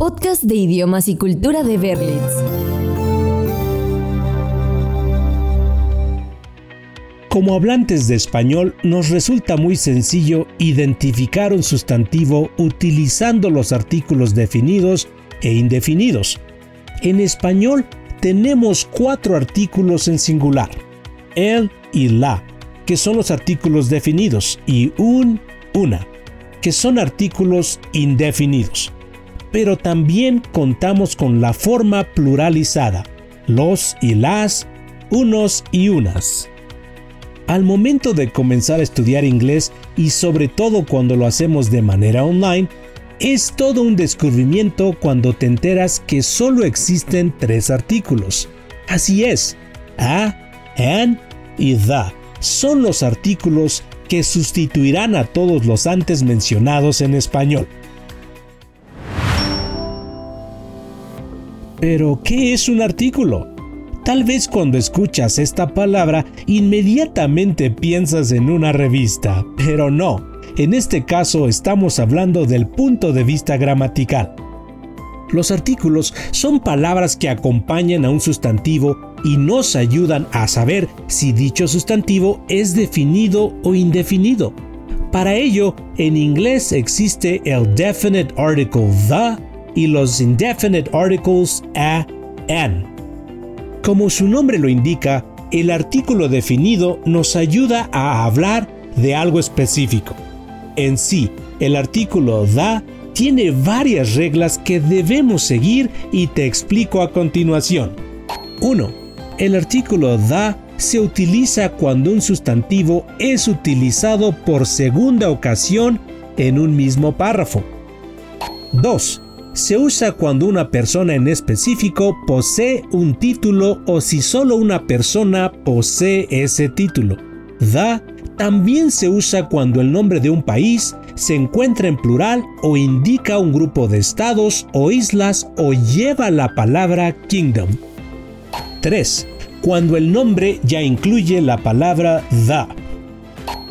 Podcast de idiomas y cultura de Berlitz. Como hablantes de español, nos resulta muy sencillo identificar un sustantivo utilizando los artículos definidos e indefinidos. En español tenemos cuatro artículos en singular, el y la, que son los artículos definidos, y un, una, que son artículos indefinidos pero también contamos con la forma pluralizada, los y las, unos y unas. Al momento de comenzar a estudiar inglés y sobre todo cuando lo hacemos de manera online, es todo un descubrimiento cuando te enteras que solo existen tres artículos. Así es, a, an y the son los artículos que sustituirán a todos los antes mencionados en español. Pero, ¿qué es un artículo? Tal vez cuando escuchas esta palabra inmediatamente piensas en una revista, pero no. En este caso estamos hablando del punto de vista gramatical. Los artículos son palabras que acompañan a un sustantivo y nos ayudan a saber si dicho sustantivo es definido o indefinido. Para ello, en inglés existe el definite article the y los indefinite articles a, an. Como su nombre lo indica, el artículo definido nos ayuda a hablar de algo específico. En sí, el artículo da tiene varias reglas que debemos seguir y te explico a continuación. 1. El artículo da se utiliza cuando un sustantivo es utilizado por segunda ocasión en un mismo párrafo. 2 se usa cuando una persona en específico posee un título o si solo una persona posee ese título. Da también se usa cuando el nombre de un país se encuentra en plural o indica un grupo de estados o islas o lleva la palabra kingdom. 3. Cuando el nombre ya incluye la palabra da.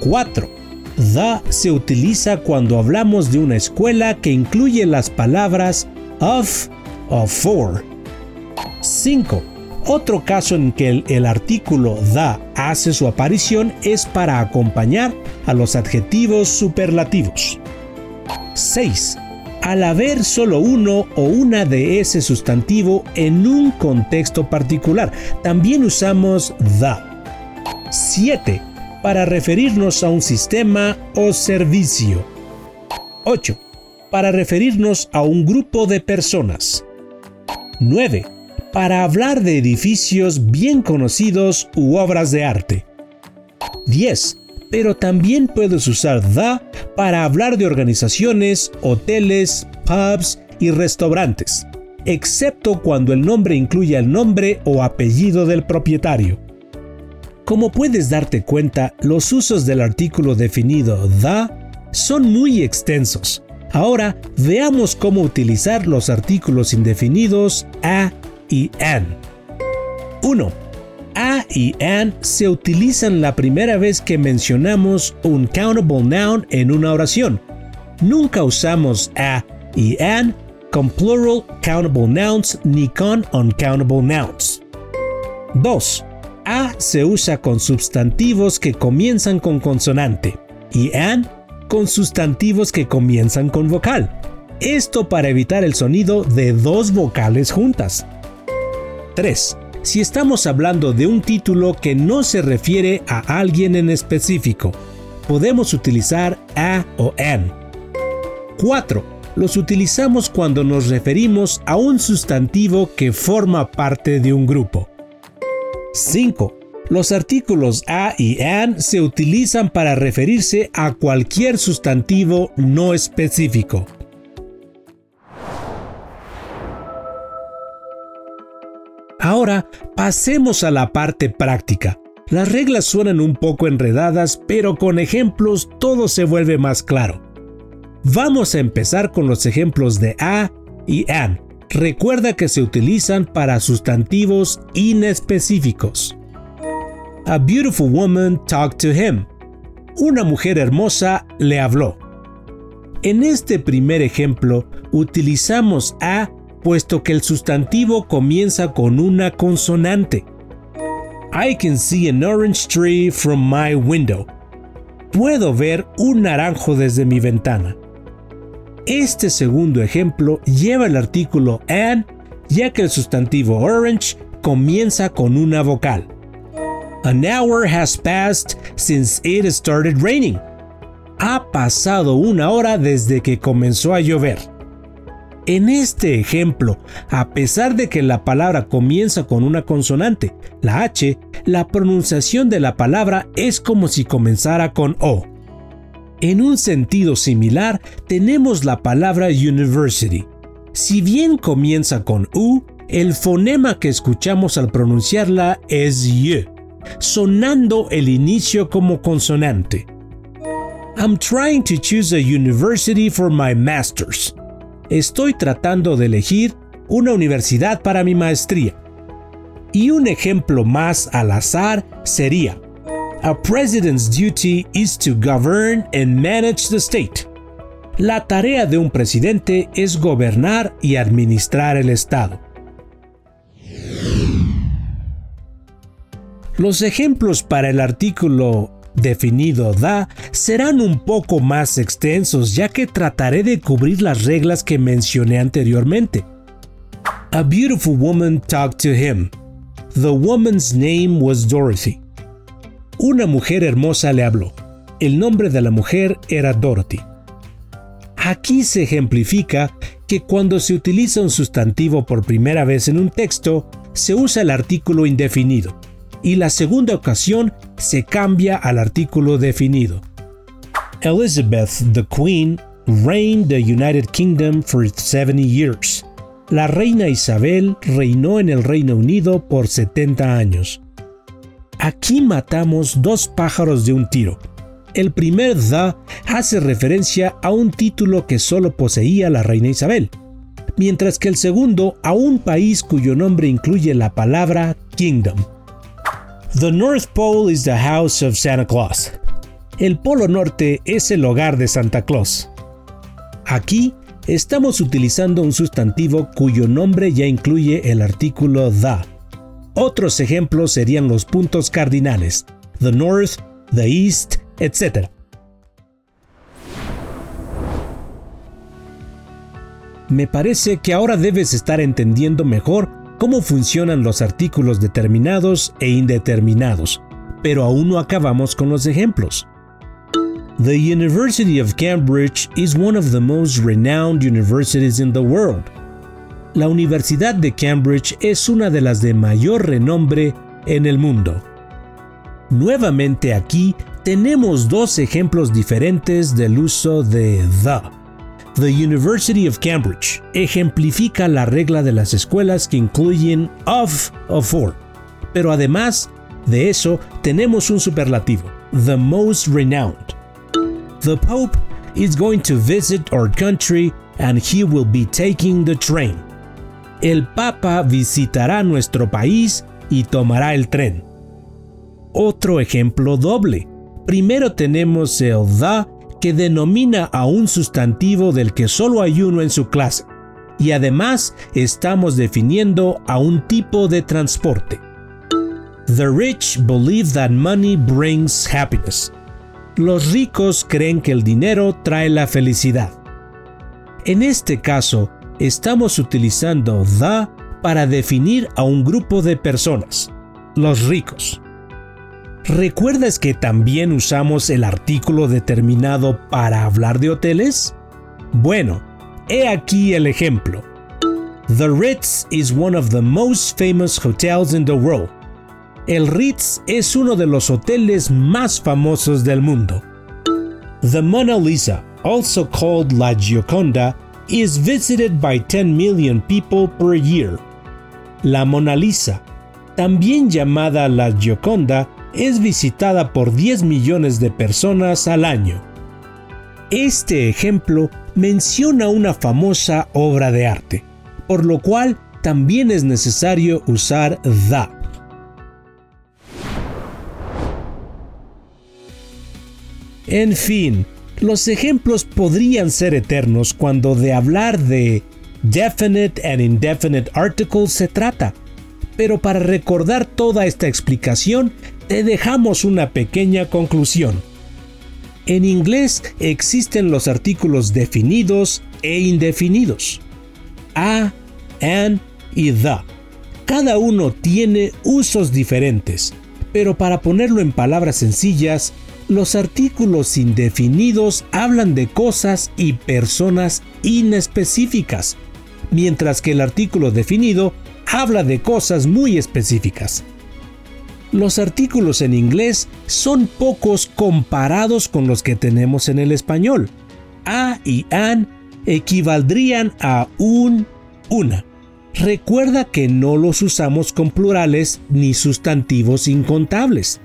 4 The se utiliza cuando hablamos de una escuela que incluye las palabras of o for. 5. Otro caso en que el, el, artículo the hace su aparición es para acompañar a los adjetivos superlativos. 6. Al haber solo uno o una de ese sustantivo en un contexto particular, también usamos the. 7 para referirnos a un sistema o servicio. 8. Para referirnos a un grupo de personas. 9. Para hablar de edificios bien conocidos u obras de arte. 10. Pero también puedes usar the para hablar de organizaciones, hoteles, pubs y restaurantes, excepto cuando el nombre incluye el nombre o apellido del propietario. Como puedes darte cuenta, los usos del artículo definido the son muy extensos. Ahora veamos cómo utilizar los artículos indefinidos a y an. 1. A y an se utilizan la primera vez que mencionamos un countable noun en una oración. Nunca usamos a y an con plural countable nouns ni con uncountable nouns. 2. A se usa con sustantivos que comienzan con consonante y an con sustantivos que comienzan con vocal. Esto para evitar el sonido de dos vocales juntas. 3. Si estamos hablando de un título que no se refiere a alguien en específico, podemos utilizar a o an. 4. Los utilizamos cuando nos referimos a un sustantivo que forma parte de un grupo. 5. Los artículos a y an se utilizan para referirse a cualquier sustantivo no específico. Ahora pasemos a la parte práctica. Las reglas suenan un poco enredadas, pero con ejemplos todo se vuelve más claro. Vamos a empezar con los ejemplos de a y an. Recuerda que se utilizan para sustantivos inespecíficos. A beautiful woman talked to him. Una mujer hermosa le habló. En este primer ejemplo, utilizamos a puesto que el sustantivo comienza con una consonante. I can see an orange tree from my window. Puedo ver un naranjo desde mi ventana. Este segundo ejemplo lleva el artículo an, ya que el sustantivo orange comienza con una vocal. An hour has passed since it started raining. Ha pasado una hora desde que comenzó a llover. En este ejemplo, a pesar de que la palabra comienza con una consonante, la H, la pronunciación de la palabra es como si comenzara con O. En un sentido similar, tenemos la palabra university. Si bien comienza con U, el fonema que escuchamos al pronunciarla es Y, sonando el inicio como consonante. I'm trying to choose a university for my master's estoy tratando de elegir una universidad para mi maestría. Y un ejemplo más al azar sería, A president's duty is to govern and manage the state. La tarea de un presidente es gobernar y administrar el Estado. Los ejemplos para el artículo definido da serán un poco más extensos ya que trataré de cubrir las reglas que mencioné anteriormente. A beautiful woman talked to him. The woman's name was Dorothy. Una mujer hermosa le habló. El nombre de la mujer era Dorothy. Aquí se ejemplifica que cuando se utiliza un sustantivo por primera vez en un texto, se usa el artículo indefinido y la segunda ocasión se cambia al artículo definido. Elizabeth, the Queen, reigned the United Kingdom for 70 years. La reina Isabel reinó en el Reino Unido por 70 años. Aquí matamos dos pájaros de un tiro. El primer the hace referencia a un título que solo poseía la reina Isabel, mientras que el segundo a un país cuyo nombre incluye la palabra kingdom. The North Pole is the house of Santa Claus. El Polo Norte es el hogar de Santa Claus. Aquí estamos utilizando un sustantivo cuyo nombre ya incluye el artículo the. Otros ejemplos serían los puntos cardinales, the north, the east, etc. Me parece que ahora debes estar entendiendo mejor cómo funcionan los artículos determinados e indeterminados, pero aún no acabamos con los ejemplos. The University of Cambridge is one of the most renowned universities in the world. La Universidad de Cambridge es una de las de mayor renombre en el mundo. Nuevamente aquí tenemos dos ejemplos diferentes del uso de the. The University of Cambridge ejemplifica la regla de las escuelas que incluyen of o for. Pero además de eso, tenemos un superlativo, the most renowned. The Pope is going to visit our country and he will be taking the train. El Papa visitará nuestro país y tomará el tren. Otro ejemplo doble. Primero tenemos el the que denomina a un sustantivo del que solo hay uno en su clase. Y además estamos definiendo a un tipo de transporte. The rich believe that money brings happiness. Los ricos creen que el dinero trae la felicidad. En este caso, estamos utilizando the para definir a un grupo de personas, los ricos. ¿Recuerdas que también usamos el artículo determinado para hablar de hoteles? Bueno, he aquí el ejemplo. The Ritz is one of the most famous hotels in the world. El Ritz es uno de los hoteles más famosos del mundo. The Mona Lisa, also called La Gioconda, is visited by 10 million people per year. La Mona Lisa, también llamada La Gioconda, es visitada por 10 millones de personas al año. Este ejemplo menciona una famosa obra de arte, por lo cual también es necesario usar the. En fin, Los ejemplos podrían ser eternos cuando de hablar de definite and indefinite articles se trata, pero para recordar toda esta explicación te dejamos una pequeña conclusión. En inglés existen los artículos definidos e indefinidos. A, an y the. Cada uno tiene usos diferentes, pero para ponerlo en palabras sencillas, los artículos indefinidos hablan de cosas y personas inespecíficas, mientras que el artículo definido habla de cosas muy específicas. Los artículos en inglés son pocos comparados con los que tenemos en el español. A y an equivaldrían a un, una. Recuerda que no los usamos con plurales ni sustantivos incontables,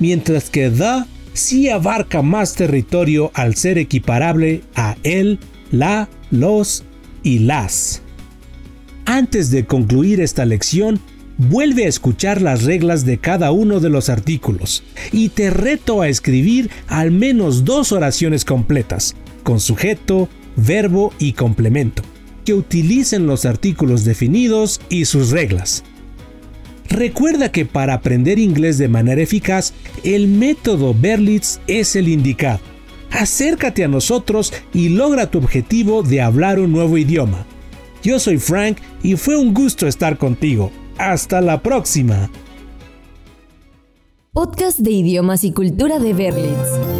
mientras que the sí abarca más territorio al ser equiparable a el, la, los y las. Antes de concluir esta lección, Vuelve a escuchar las reglas de cada uno de los artículos y te reto a escribir al menos dos oraciones completas, con sujeto, verbo y complemento, que utilicen los artículos definidos y sus reglas. Recuerda que para aprender inglés de manera eficaz, el método Berlitz es el indicado. Acércate a nosotros y logra tu objetivo de hablar un nuevo idioma. Yo soy Frank y fue un gusto estar contigo. Hasta la próxima. Podcast de idiomas y cultura de Berlitz.